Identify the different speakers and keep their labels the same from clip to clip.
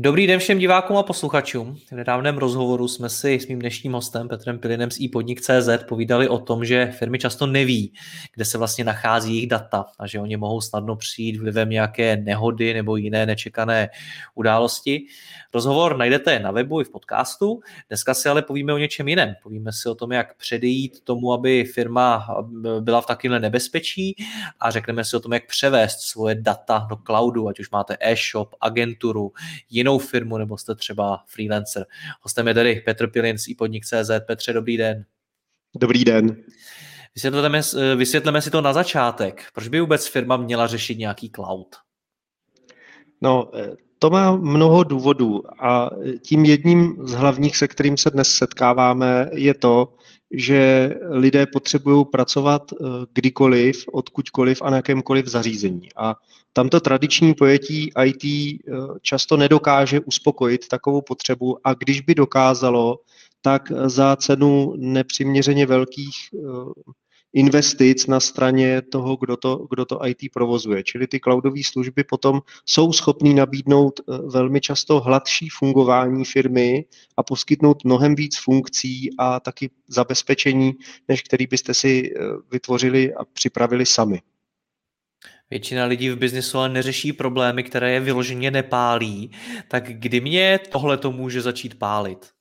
Speaker 1: Dobrý den všem divákům a posluchačům. V nedávném rozhovoru jsme si s mým dnešním hostem Petrem Pilinem z iPodnik.cz povídali o tom, že firmy často neví, kde se vlastně nachází jejich data a že oni mohou snadno přijít vlivem nějaké nehody nebo jiné nečekané události. Rozhovor najdete na webu i v podcastu. Dneska si ale povíme o něčem jiném. Povíme si o tom, jak předejít tomu, aby firma byla v takovémhle nebezpečí a řekneme si o tom, jak převést svoje data do cloudu, ať už máte e-shop, agenturu, jinou firmu nebo jste třeba freelancer. Hostem je tady Petr Pilin z iPodnik.cz. Petře, dobrý den.
Speaker 2: Dobrý den.
Speaker 1: Vysvětleme, vysvětleme si to na začátek. Proč by vůbec firma měla řešit nějaký cloud?
Speaker 2: No, to má mnoho důvodů a tím jedním z hlavních, se kterým se dnes setkáváme, je to, že lidé potřebují pracovat eh, kdykoliv, odkudkoliv a na jakémkoliv zařízení. A tamto tradiční pojetí IT eh, často nedokáže uspokojit takovou potřebu a když by dokázalo, tak za cenu nepřiměřeně velkých eh, investic na straně toho, kdo to, kdo to IT provozuje. Čili ty cloudové služby potom jsou schopný nabídnout eh, velmi často hladší fungování firmy a poskytnout mnohem víc funkcí a taky zabezpečení, než který byste si eh, vytvořili a připravili sami.
Speaker 1: Většina lidí v biznesu ale neřeší problémy, které je vyloženě nepálí. Tak kdy mě tohle to může začít pálit?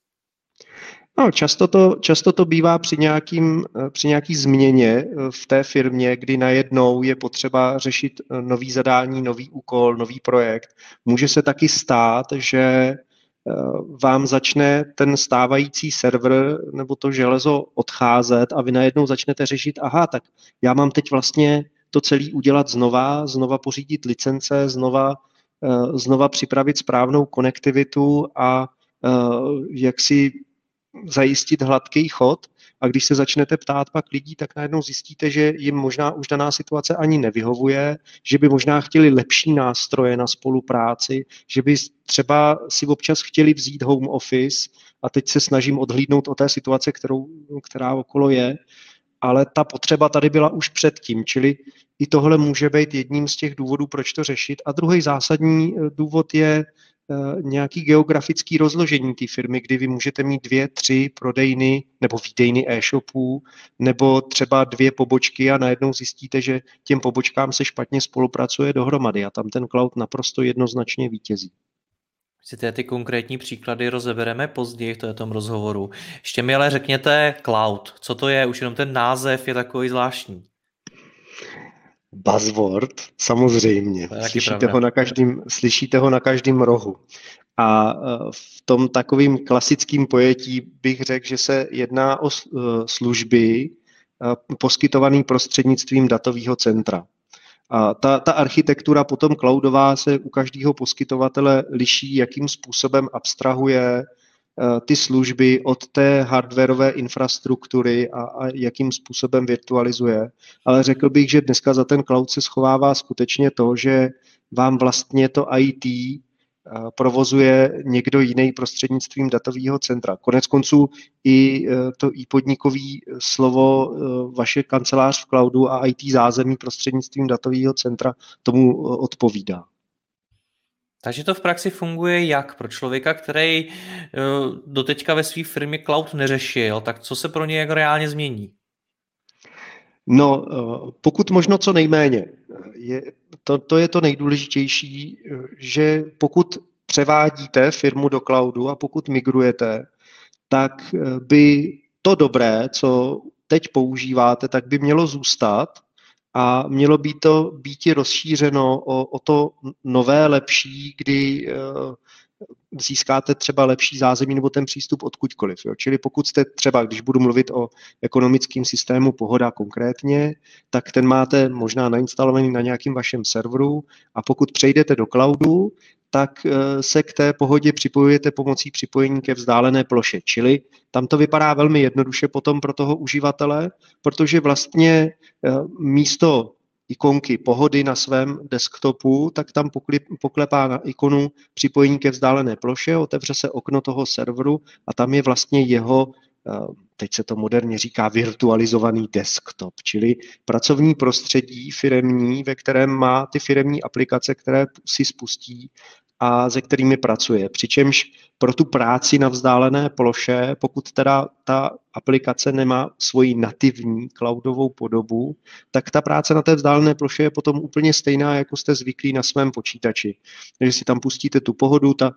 Speaker 2: No, často, to, často to bývá při, nějakým, eh, při nějaký změně eh, v té firmě, kdy najednou je potřeba řešit eh, nový zadání, nový úkol, nový projekt. Může se taky stát, že vám začne ten stávající server nebo to železo odcházet a vy najednou začnete řešit, aha, tak já mám teď vlastně to celé udělat znova, znova pořídit licence, znova, znova připravit správnou konektivitu a jak si zajistit hladký chod. A když se začnete ptát pak lidí, tak najednou zjistíte, že jim možná už daná situace ani nevyhovuje, že by možná chtěli lepší nástroje na spolupráci, že by třeba si občas chtěli vzít home office. A teď se snažím odhlídnout o té situace, kterou, která okolo je, ale ta potřeba tady byla už předtím, čili i tohle může být jedním z těch důvodů, proč to řešit. A druhý zásadní eh, důvod je nějaký geografický rozložení té firmy, kdy vy můžete mít dvě, tři prodejny nebo výdejny e-shopů, nebo třeba dvě pobočky a najednou zjistíte, že těm pobočkám se špatně spolupracuje dohromady a tam ten cloud naprosto jednoznačně vítězí.
Speaker 1: Si ty konkrétní příklady rozebereme později v tom rozhovoru. Ještě mi ale řekněte cloud. Co to je? Už jenom ten název je takový zvláštní.
Speaker 2: Buzzword, samozřejmě. Slyšíte ho, na každým, slyšíte ho na každém rohu. A e, v tom takovým klasickým pojetí bych řekl, že se jedná o e, služby e, poskytované prostřednictvím datového centra. A ta, ta architektura potom cloudová se u každého poskytovatele liší, jakým způsobem abstrahuje Eh, ty služby od té hardwareové infrastruktury a, a jakým způsobem virtualizuje. Ale řekl bych, že dneska za ten cloud se schovává skutečně to, že vám vlastně to IT eh, provozuje někdo jiný prostřednictvím datového centra. Konec konců i eh, to i podnikový slovo vaše kancelář v cloudu a IT zázemí prostřednictvím datového centra tomu odpovídá.
Speaker 1: Takže to v praxi funguje jak pro člověka, který eh, doteďka ve své firmě cloud neřešil, tak co se pro něj jak reálně změní?
Speaker 2: No, eh, pokud možno co nejméně. Je, to, to je to nejdůležitější, že pokud převádíte firmu do cloudu a pokud migrujete, tak eh, by to dobré, co teď používáte, tak by mělo zůstat a mělo by to být rozšířeno o, o to nové, lepší, kdy uh, získáte třeba lepší zázemí nebo ten přístup odkudkoliv. Jo. Čili pokud jste třeba, když budu mluvit o ekonomickém systému Pohoda konkrétně, tak ten máte možná nainstalovaný na nějakém vašem serveru a pokud přejdete do cloudu, tak eh, se k té pohodě připojujete pomocí připojení ke vzdálené ploše. Čili tam to vypadá velmi jednoduše potom pro toho uživatele, protože vlastně eh, místo ikonky pohody na svém desktopu, tak tam poklepá na ikonu připojení ke vzdálené ploše, otevře se okno toho serveru a tam je vlastně jeho eh, teď se to moderně říká virtualizovaný desktop, čili pracovní prostředí firemní, ve kterém má ty firemní aplikace, které si spustí a se kterými pracuje. Přičemž pro tu práci na vzdálené ploše, pokud teda ta aplikace nemá svoji nativní cloudovou podobu, tak ta práce na té vzdálené ploše je potom úplně stejná, jako jste zvyklí na svém počítači. Takže si tam pustíte tu pohodu, ta uh,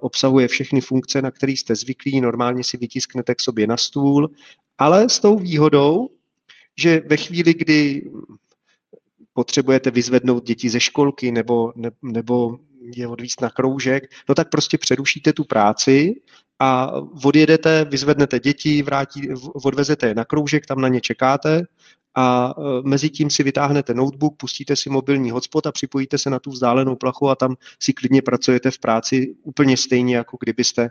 Speaker 2: obsahuje všechny funkce, na které jste zvyklí, normálně si vytisknete k sobě na stůl, ale s tou výhodou, že ve chvíli, kdy potřebujete vyzvednout děti ze školky nebo, ne, nebo je odvíst na kroužek, no tak prostě přerušíte tu práci a odjedete, vyzvednete děti, vrátí, odvezete je na kroužek, tam na ně čekáte a e, mezi tím si vytáhnete notebook, pustíte si mobilní hotspot a připojíte se na tu vzdálenou plachu a tam si klidně pracujete v práci úplně stejně, jako kdybyste e,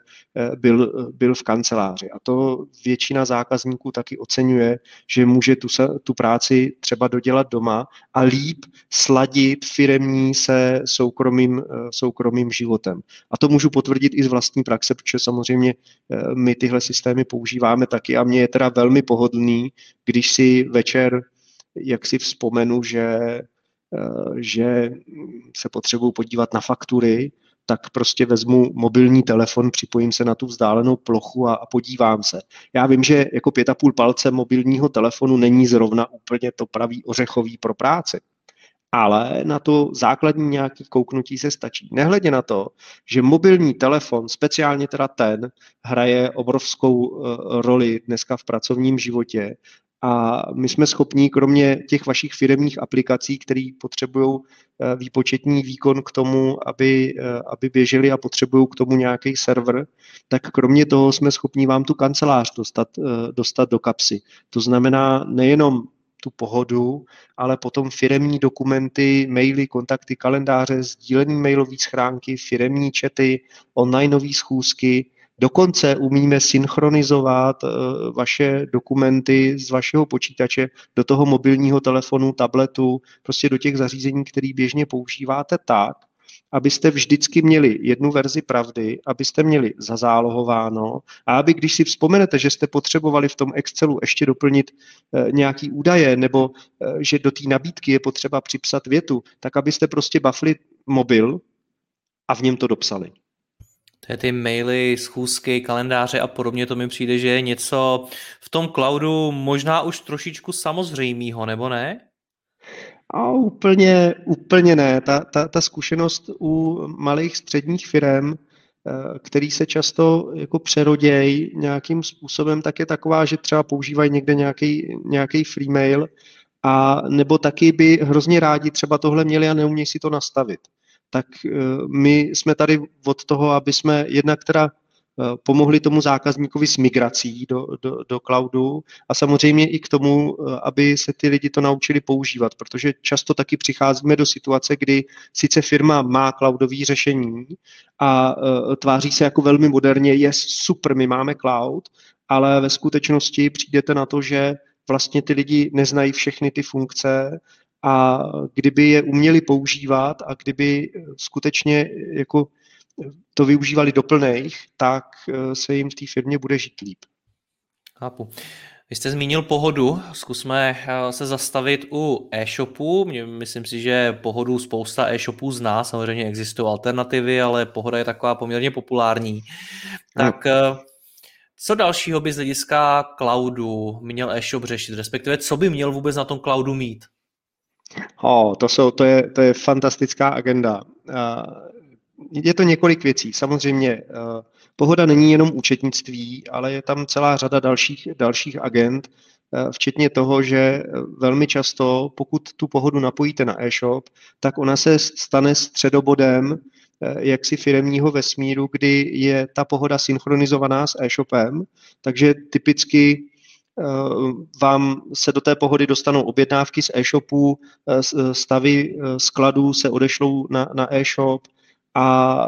Speaker 2: byl, byl v kanceláři. A to většina zákazníků taky oceňuje, že může tu, tu práci třeba dodělat doma a líp sladit firemní se soukromým, e, soukromým životem. A to můžu potvrdit i z vlastní praxe, protože samozřejmě my tyhle systémy používáme taky a mě je teda velmi pohodlný, když si večer jak si vzpomenu, že, eh, že se potřebuji podívat na faktury, tak prostě vezmu mobilní telefon, připojím se na tu vzdálenou plochu a, a podívám se. Já vím, že jako pět a půl palce mobilního telefonu není zrovna úplně to pravý ořechový pro práci. Ale na to základní nějaký kouknutí se stačí. Nehledě na to, že mobilní telefon, speciálně teda ten, hraje obrovskou uh, roli dneska v pracovním životě a my jsme schopni, kromě těch vašich firmních aplikací, které potřebují eh, výpočetní výkon k tomu, aby, eh, aby běželi a potřebují k tomu nějaký server, tak kromě toho jsme schopni vám tu kancelář dostat, eh, dostat do kapsy. To znamená nejenom tu pohodu, ale potom firemní dokumenty, maily, kontakty, kalendáře, sdílený mailový schránky, firemní čety, onlineové schůzky, Dokonce umíme synchronizovat eh, vaše dokumenty z vašeho počítače do toho mobilního telefonu, tabletu, prostě do těch zařízení, které běžně používáte tak, abyste vždycky měli jednu verzi pravdy, abyste měli zazálohováno a aby, když si vzpomenete, že jste potřebovali v tom Excelu ještě doplnit e, nějaký údaje nebo e, že do té nabídky je potřeba připsat větu, tak abyste prostě bafli mobil a v něm to dopsali.
Speaker 1: To je ty maily, schůzky, kalendáře a podobně, to mi přijde, že je něco v tom cloudu možná už trošičku samozřejmého, nebo ne?
Speaker 2: A úplně, úplně ne. Ta, ta, ta zkušenost u malých středních firm, eh, který se často jako přerodějí nějakým způsobem, tak je taková, že třeba používají někde nějaký, nějaký free mail a nebo taky by hrozně rádi třeba tohle měli a neumějí si to nastavit tak eh, my jsme tady od toho, aby jsme jednak teda eh, pomohli tomu zákazníkovi s migrací do, do, do cloudu a samozřejmě i k tomu, eh, aby se ty lidi to naučili používat, protože často taky přicházíme do situace, kdy sice firma má cloudové řešení a tváří se jako velmi moderně, je super, my máme cloud, ale ve skutečnosti přijdete na to, že vlastně ty lidi neznají všechny ty funkce a kdyby je uměli používat a kdyby skutečně jako to využívali do plných, tak eh, se jim v té firmě bude žít líp.
Speaker 1: Chápu. Vy jste zmínil pohodu, zkusme eh, se zastavit u e-shopu. Myslím si, že pohodu spousta e-shopů zná, samozřejmě existují alternativy, ale pohoda je taková poměrně populární. Tak no. co dalšího by z hlediska cloudu měl e-shop řešit, respektive co by měl vůbec na tom cloudu mít?
Speaker 2: Oh, to, jsou, to, je, to je fantastická agenda. Je to několik věcí. Samozřejmě pohoda není jenom účetnictví, ale je tam celá řada dalších, dalších agent, včetně toho, že velmi často, pokud tu pohodu napojíte na e-shop, tak ona se stane středobodem jaksi firemního vesmíru, kdy je ta pohoda synchronizovaná s e-shopem, takže typicky vám se do té pohody dostanou objednávky z e-shopů, stavy skladů se odešlou na, na e-shop, a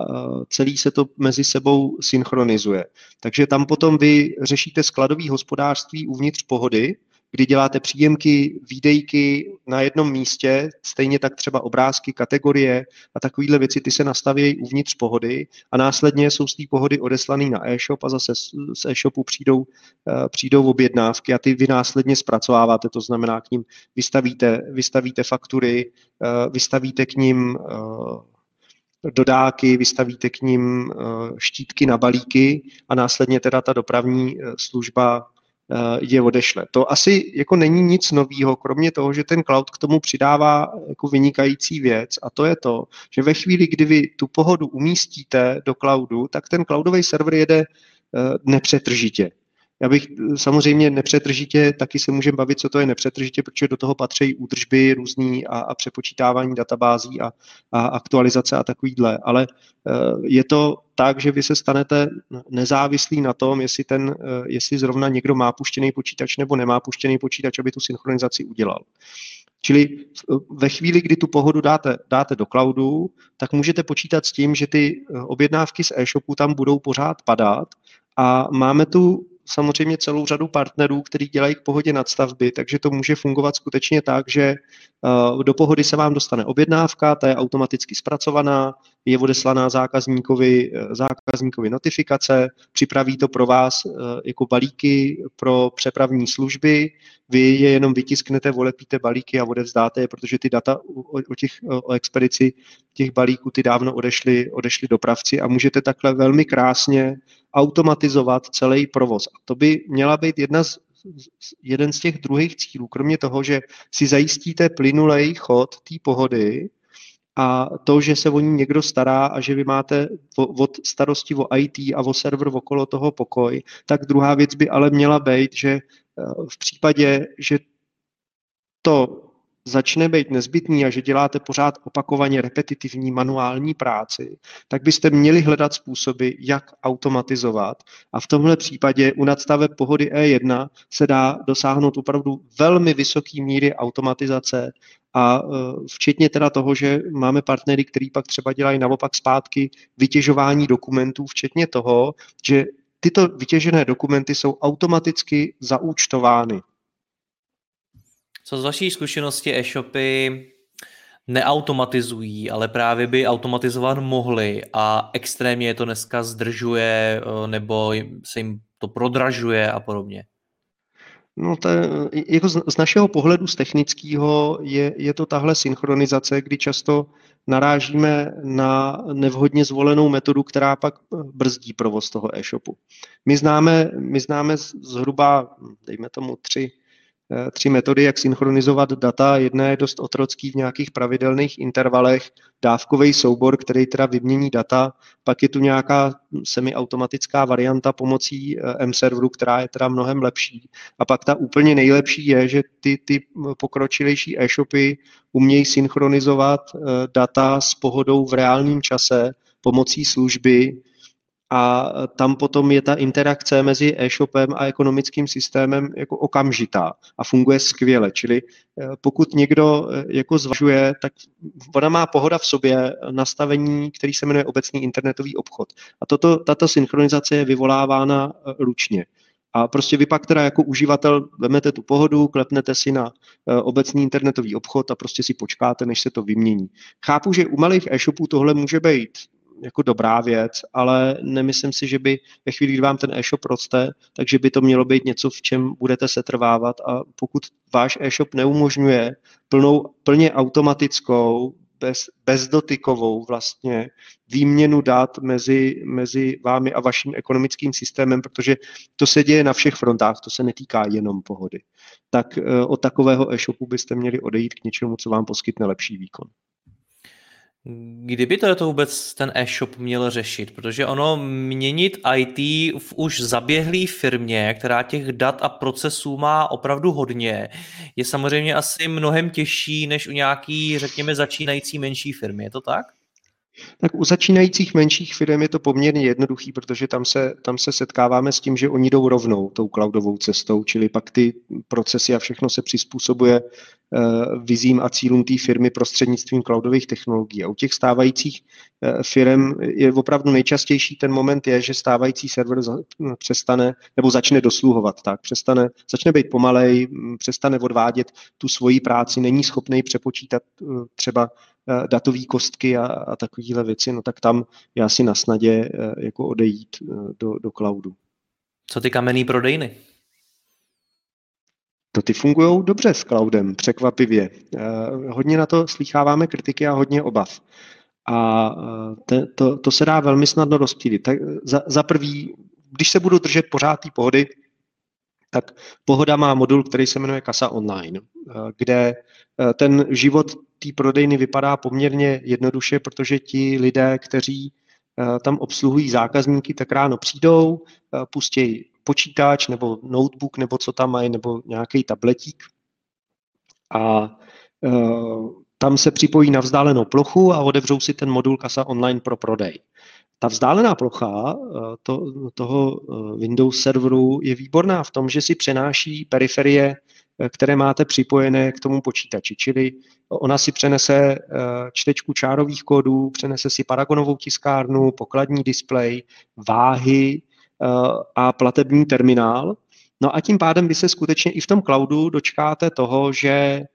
Speaker 2: celý se to mezi sebou synchronizuje. Takže tam potom vy řešíte skladové hospodářství uvnitř pohody, kdy děláte příjemky, výdejky na jednom místě, stejně tak třeba obrázky, kategorie a takovéhle věci, ty se nastaví uvnitř pohody a následně jsou z té pohody odeslaný na e-shop a zase z e-shopu přijdou, eh, přijdou objednávky a ty vy následně zpracováváte, to znamená k ním vystavíte, vystavíte faktury, eh, vystavíte k ním eh, dodáky, vystavíte k ním štítky na balíky a následně teda ta dopravní služba je odešle. To asi jako není nic nového, kromě toho, že ten cloud k tomu přidává jako vynikající věc a to je to, že ve chvíli, kdy vy tu pohodu umístíte do cloudu, tak ten cloudový server jede eh, nepřetržitě. Já bych eh, samozřejmě nepřetržitě, taky se můžeme bavit, co to je nepřetržitě, protože do toho patří údržby různý a, a přepočítávání databází a, a aktualizace a takovýhle. Ale uh, je to tak, že vy se stanete nezávislí na tom, jestli, ten, uh, jestli zrovna někdo má puštěný počítač nebo nemá puštěný počítač, aby tu synchronizaci udělal. Čili ve chvíli, kdy tu pohodu dáte, dáte do cloudu, tak můžete počítat s tím, že ty objednávky z e-shopu tam budou pořád padat a máme tu samozřejmě celou řadu partnerů, kteří dělají k pohodě nadstavby, takže to může fungovat skutečně tak, že eh, do pohody se vám dostane objednávka, ta je automaticky zpracovaná, je odeslaná zákazníkovi, eh, zákazníkovi notifikace, připraví to pro vás eh, jako balíky pro přepravní služby, vy je jenom vytisknete, volepíte balíky a odevzdáte je, protože ty data o, o, těch, o expedici těch balíků ty dávno odešly, odešly dopravci a můžete takhle velmi krásně automatizovat celý provoz. A to by měla být jedna z, jeden z těch druhých cílů, kromě toho, že si zajistíte plynulej chod té pohody, a to, že se o ní někdo stará a že vy máte od starosti o IT a o server okolo toho pokoj, tak druhá věc by ale měla být, že eh, v případě, že to začne být nezbytný a že děláte pořád opakovaně repetitivní manuální práci, tak byste měli hledat způsoby, jak automatizovat. A v tomhle případě u nadstaveb pohody E1 se dá dosáhnout opravdu velmi vysoké míry automatizace a e, včetně teda toho, že máme partnery, který pak třeba dělají naopak zpátky vytěžování dokumentů, včetně toho, že tyto vytěžené dokumenty jsou automaticky zaúčtovány
Speaker 1: co z vaší zkušenosti e-shopy neautomatizují, ale právě by automatizovat mohli a extrémně je to dneska zdržuje eh, nebo se jim to prodražuje a podobně?
Speaker 2: No to, jako z, z našeho pohledu z technického je, je to tahle synchronizace, kdy často narážíme na nevhodně zvolenou metodu, která pak brzdí provoz toho e-shopu. My známe, my známe zhruba, dejme tomu, tři Eh, tři metody, jak synchronizovat data. Jedna je dost otrocký v nějakých pravidelných intervalech, dávkový soubor, který teda vymění data, pak je tu nějaká semiautomatická varianta pomocí eh, M-serveru, která je teda mnohem lepší. A pak ta úplně nejlepší je, že ty, ty pokročilejší e-shopy umějí synchronizovat eh, data s pohodou v reálném čase pomocí služby, a tam potom je ta interakce mezi e-shopem a ekonomickým systémem jako okamžitá a funguje skvěle. Čili eh, pokud někdo eh, jako zvažuje, tak ona má pohoda v sobě nastavení, který se jmenuje obecný internetový obchod. A toto, tato synchronizace je vyvolávána ručně. A prostě vy pak teda jako uživatel vemete tu pohodu, klepnete si na obecný internetový obchod a prostě si počkáte, než se to vymění. Chápu, že u malých e-shopů tohle může být jako dobrá věc, ale nemyslím si, že by ve chvíli, kdy vám ten e-shop roste, takže by to mělo být něco, v čem budete se trvávat a pokud váš e-shop neumožňuje plnou, plně automatickou, bez, bezdotykovou vlastně výměnu dat mezi, mezi vámi a vaším ekonomickým systémem, protože to se děje na všech frontách, to se netýká jenom pohody. Tak eh, od takového e-shopu byste měli odejít k něčemu, co vám poskytne lepší výkon.
Speaker 1: Kdyby to, to vůbec ten e-shop měl řešit? Protože ono měnit IT v už zaběhlé firmě, která těch dat a procesů má opravdu hodně, je samozřejmě asi mnohem těžší než u nějaký, řekněme, začínající menší firmy. Je to tak?
Speaker 2: Tak u začínajících menších firm je to poměrně jednoduchý, protože tam se, tam se setkáváme s tím, že oni jdou rovnou tou cloudovou cestou, čili pak ty procesy a všechno se přizpůsobuje uh, vizím a cílům té firmy prostřednictvím cloudových technologií. A u těch stávajících firm je opravdu nejčastější ten moment je, že stávající server no, přestane nebo začne dosluhovat, tak přestane, začne být pomalej, přestane odvádět tu svoji práci, není schopný přepočítat uh, třeba Eh, datové kostky a, a takovéhle věci, no tak tam je asi na snadě eh, jako odejít eh, do, do cloudu.
Speaker 1: Co ty kamenný prodejny?
Speaker 2: To ty fungují dobře s cloudem, překvapivě. Hodně na to slýcháváme kritiky a hodně obav. A te, to, to se dá velmi snadno rozptýlit. Tak za, za prvý, když se budu držet pořád té pohody, tak Pohoda má modul, který se jmenuje Kasa Online, kde ten život té prodejny vypadá poměrně jednoduše, protože ti lidé, kteří tam obsluhují zákazníky, tak ráno přijdou, pustí počítač nebo notebook nebo co tam mají, nebo nějaký tabletík a tam se připojí na vzdálenou plochu a otevřou si ten modul kasa online pro prodej. Ta vzdálená plocha to, toho Windows serveru je výborná v tom, že si přenáší periferie které máte připojené k tomu počítači. Čili ona si přenese eh, čtečku čárových kódů, přenese si paragonovou tiskárnu, pokladní displej, váhy eh, a platební terminál. No a tím pádem vy se skutečně i v tom cloudu dočkáte toho, že eh,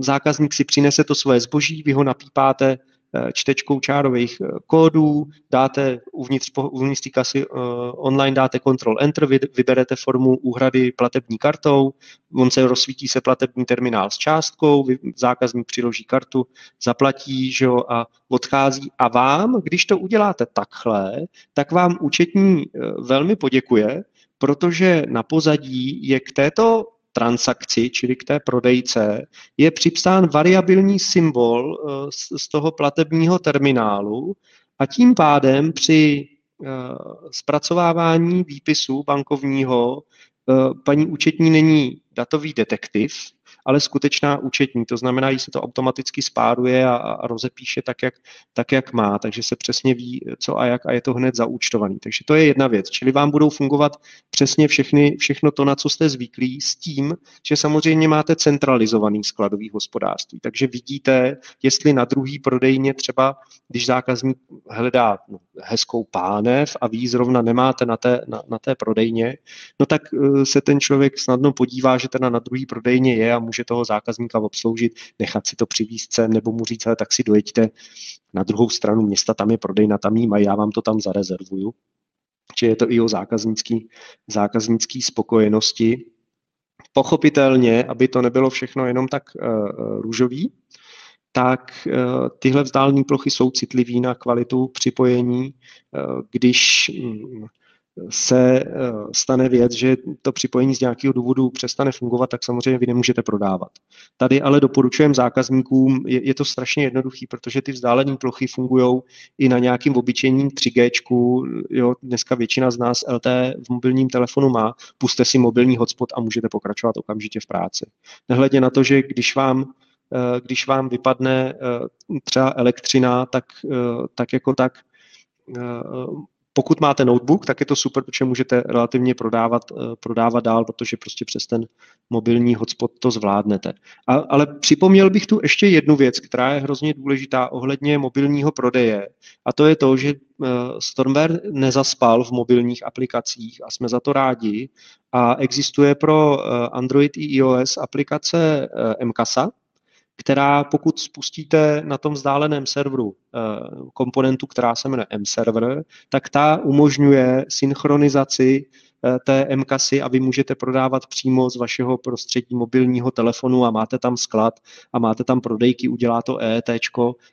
Speaker 2: zákazník si přinese to svoje zboží, vy ho napípáte Eh, čtečkou čárových eh, kódů, dáte uvnitř, uvnitř té kasy uh, online, dáte Ctrl Enter, vy, vyberete formu úhrady platební kartou, on se rozsvítí se platební terminál s částkou, zákazník přiloží kartu, zaplatí že jo, a odchází. A vám, když to uděláte takhle, tak vám účetní velmi poděkuje, protože na pozadí je k této transakci, čili k té prodejce, je připsán variabilní symbol eh, z toho platebního terminálu a tím pádem při eh, zpracovávání výpisu bankovního eh, paní účetní není datový detektiv, ale skutečná účetní. To znamená, že se to automaticky spáruje a, a rozepíše tak jak, tak, jak má, takže se přesně ví, co a jak a je to hned zaúčtovaný. Takže to je jedna věc. Čili vám budou fungovat přesně všechny, všechno to, na co jste zvyklí, s tím, že samozřejmě máte centralizovaný skladový hospodářství. Takže vidíte, jestli na druhý prodejně třeba, když zákazník hledá no, hezkou pánev a ví zrovna nemáte na té, na, na té prodejně, no tak uh, se ten člověk snadno podívá, že teda na druhý prodejně je a může toho zákazníka obsloužit, nechat si to přivízt sem, nebo mu říct, ale tak si dojeďte na druhou stranu města, tam je prodejna, tam jí mají, já vám to tam zarezervuju. Či je to i o zákaznický, zákaznický spokojenosti. Pochopitelně, aby to nebylo všechno jenom tak uh, růžový, tak uh, tyhle vzdálené plochy jsou citlivý na kvalitu připojení. Když um, se eh, stane věc, že to připojení z nějakého důvodu přestane fungovat, tak samozřejmě vy nemůžete prodávat. Tady ale doporučujeme zákazníkům, je, je to strašně jednoduchý, protože ty vzdálené plochy fungují i na nějakým obyčejným 3G, jo, dneska většina z nás LT v mobilním telefonu má, puste si mobilní hotspot a můžete pokračovat okamžitě v práci. Nehledě na to, že když vám eh, když vám vypadne eh, třeba elektřina, tak, tak jako tak pokud máte notebook, tak je to super, protože můžete relativně prodávat, eh, prodávat dál, protože prostě přes ten mobilní hotspot to zvládnete. A, ale připomněl bych tu ještě jednu věc, která je hrozně důležitá ohledně mobilního prodeje. A to je to, že eh, Stormware nezaspal v mobilních aplikacích a jsme za to rádi. A existuje pro eh, Android i iOS aplikace MCASA, která pokud spustíte na tom vzdáleném serveru eh, komponentu, která se jmenuje M-server, tak ta umožňuje synchronizaci té MKSy a vy můžete prodávat přímo z vašeho prostředí mobilního telefonu a máte tam sklad a máte tam prodejky, udělá to EET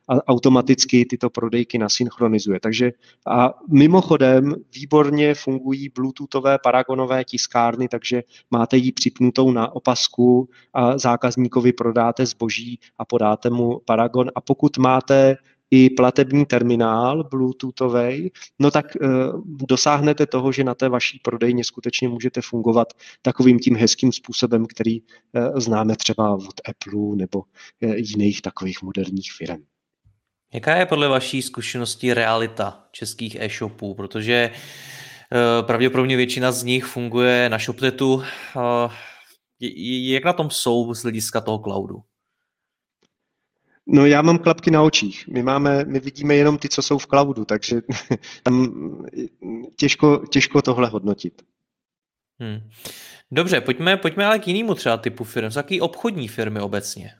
Speaker 2: a automaticky tyto prodejky nasynchronizuje. Takže a mimochodem výborně fungují bluetoothové paragonové tiskárny, takže máte ji připnutou na opasku a zákazníkovi prodáte zboží a podáte mu paragon a pokud máte i platební terminál bluetoothový, no tak e, dosáhnete toho, že na té vaší prodejně skutečně můžete fungovat takovým tím hezkým způsobem, který e, známe třeba od Apple nebo e, jiných takových moderních firm.
Speaker 1: Jaká je podle vaší zkušenosti realita českých e-shopů? Protože pravděpodobně většina z nich funguje na ShopTetu. Jak na tom jsou z hlediska toho cloudu?
Speaker 2: No já mám klapky na očích. My, máme, my vidíme jenom ty, co jsou v cloudu, takže tam těžko, těžko tohle hodnotit.
Speaker 1: Hmm. Dobře, pojďme, pojďme ale k jinému třeba typu firm. Z jaký obchodní firmy obecně?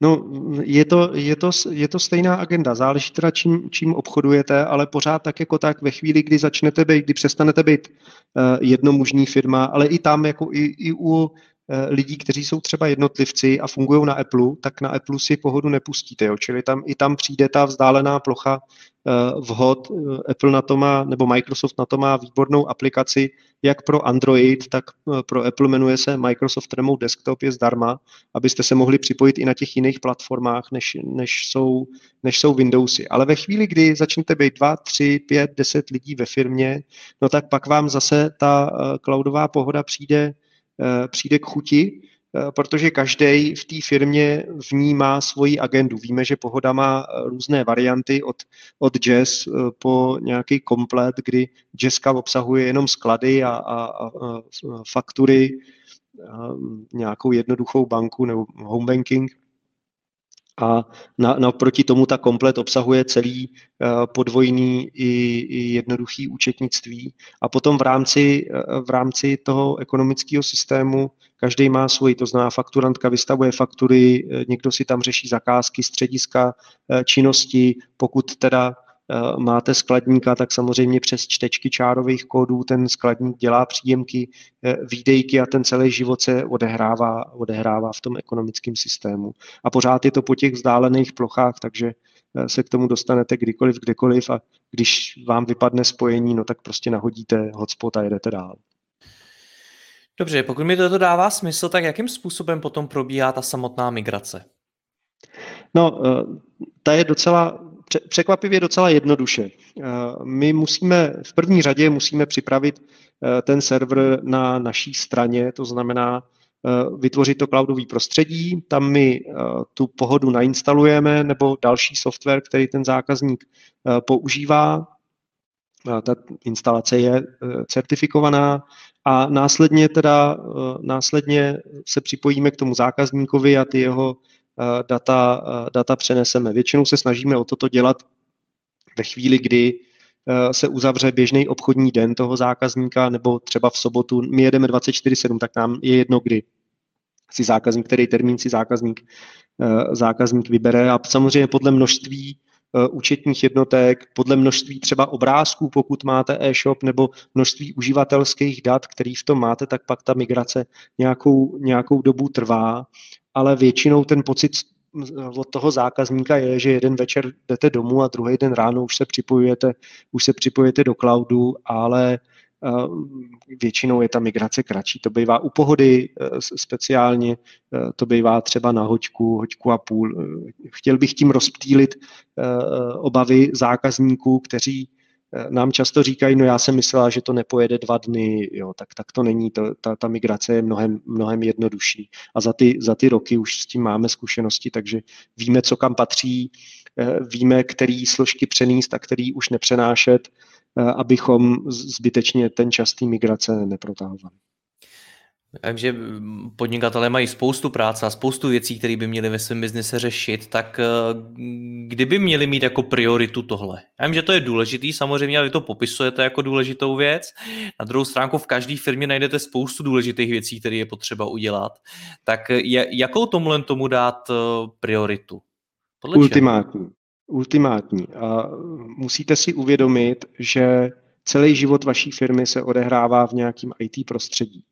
Speaker 2: No, je to, je, to, je to stejná agenda. Záleží teda, čím, čím obchodujete, ale pořád tak jako tak ve chvíli, kdy začnete být, kdy přestanete být uh, jednomužní firma, ale i tam, jako i, i u Eh, lidí, kteří jsou třeba jednotlivci a fungují na Apple, tak na Apple si pohodu nepustíte. Jo? Čili tam, i tam přijde ta vzdálená plocha uh, vhod. Eh, Apple na to má, nebo Microsoft na to má výbornou aplikaci, jak pro Android, tak pro Apple jmenuje se Microsoft Remote Desktop, je zdarma, abyste se mohli připojit i na těch jiných platformách, než, než, jsou, než jsou Windowsy. Ale ve chvíli, kdy začnete být 2, 3, 5, 10 lidí ve firmě, no tak pak vám zase ta cloudová pohoda přijde Eh, přijde k chuti, eh, protože každý v té firmě vnímá svoji agendu. Víme, že Pohoda má eh, různé varianty od, od jazz po nějaký komplet, kdy jazzka obsahuje jenom sklady a, a, a faktury, a nějakou jednoduchou banku nebo home banking a na, naproti tomu ta komplet obsahuje celý uh, podvojný i, i jednoduchý účetnictví. A potom v rámci, uh, v rámci toho ekonomického systému každý má svoji, to znamená fakturantka vystavuje faktury, uh, někdo si tam řeší zakázky, střediska, činnosti, pokud teda Eh, máte skladníka, tak samozřejmě přes čtečky čárových kódů ten skladník dělá příjemky, eh, výdejky a ten celý život se odehrává, odehrává v tom ekonomickém systému. A pořád je to po těch vzdálených plochách, takže eh, se k tomu dostanete kdykoliv, kdekoliv a když vám vypadne spojení, no tak prostě nahodíte hotspot a jedete dál.
Speaker 1: Dobře, pokud mi toto dává smysl, tak jakým způsobem potom probíhá ta samotná migrace?
Speaker 2: No, ta je docela překvapivě docela jednoduše. Eh, my musíme, v první řadě musíme připravit eh, ten server na naší straně, to znamená eh, vytvořit to cloudový prostředí, tam my tu pohodu nainstalujeme nebo další software, který ten zákazník používá. Ta instalace je certifikovaná a následně teda následně se připojíme k tomu zákazníkovi a ty jeho Eh, data, eh, data přeneseme. Většinou se snažíme o toto dělat ve chvíli, kdy eh, se uzavře běžný obchodní den toho zákazníka, nebo třeba v sobotu, my jedeme 24-7, tak nám je jedno, kdy si zákazník, který termín si zákazník, zákazník vybere. A samozřejmě podle množství účetních jednotek, podle množství třeba obrázků, pokud máte e-shop, nebo množství uživatelských dat, který v tom máte, tak pak ta migrace nějakou, nějakou dobu trvá ale většinou ten pocit od toho zákazníka je, že jeden večer jdete domů a druhý den ráno už se připojujete, už se připojujete do cloudu, ale většinou je ta migrace kratší. To bývá u pohody speciálně, e, to bývá třeba na hoďku, hoďku a půl. Chtěl bych tím rozptýlit obavy zákazníků, kteří Eh, nám často říkají, no já jsem myslela, že to nepojede dva dny, jo, tak, tak to není, to, ta, ta migrace je mnohem, mnohem jednodušší. A za ty, za ty roky už s tím máme zkušenosti, takže víme, co kam patří, eh, víme, který složky přenést a který už nepřenášet, eh, abychom zbytečně ten čas té migrace neprotahovali.
Speaker 1: Takže podnikatelé mají spoustu práce a spoustu věcí, které by měli ve svém biznise řešit, tak eh, kdyby měli mít jako prioritu tohle? Já vím, že to je důležitý, samozřejmě, ale vy to popisujete jako důležitou věc. Na druhou stránku v každé firmě najdete spoustu důležitých věcí, které je potřeba udělat. Tak jakou tomu tomu dát eh, prioritu?
Speaker 2: Podle Ultimátní. Čeho? Ultimátní. A musíte si uvědomit, že celý život vaší firmy se odehrává v nějakém IT prostředí.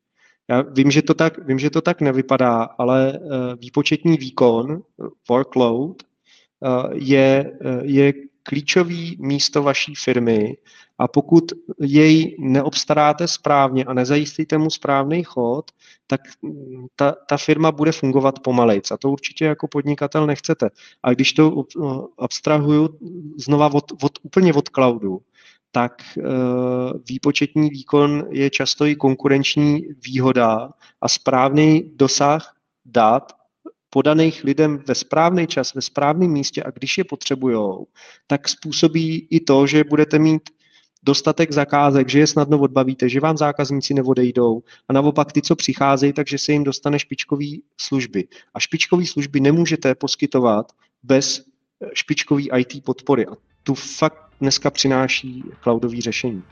Speaker 2: Já vím, že to tak, vím, že to tak nevypadá, ale uh, výpočetní výkon, workload, uh, je, je klíčový místo vaší firmy a pokud jej neobstaráte správně a nezajistíte mu správný chod, tak mm, ta, ta firma bude fungovat pomalejc a to určitě jako podnikatel nechcete. A když to abstrahuju znova od, od, úplně od cloudu, tak eh, výpočetní výkon je často i konkurenční výhoda a správný dosah dat podaných lidem ve správný čas, ve správném místě a když je potřebujou, tak způsobí i to, že budete mít dostatek zakázek, že je snadno odbavíte, že vám zákazníci neodejdou a naopak ty, co přicházejí, takže se jim dostane špičkový služby. A špičkový služby nemůžete poskytovat bez špičkový IT podpory. A tu fakt dneska přináší cloudový řešení.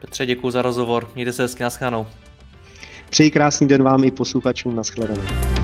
Speaker 1: Petře, děkuji za rozhovor. Mějte se hezky, naschledanou.
Speaker 2: Přeji krásný den vám i posluchačům, naschledanou.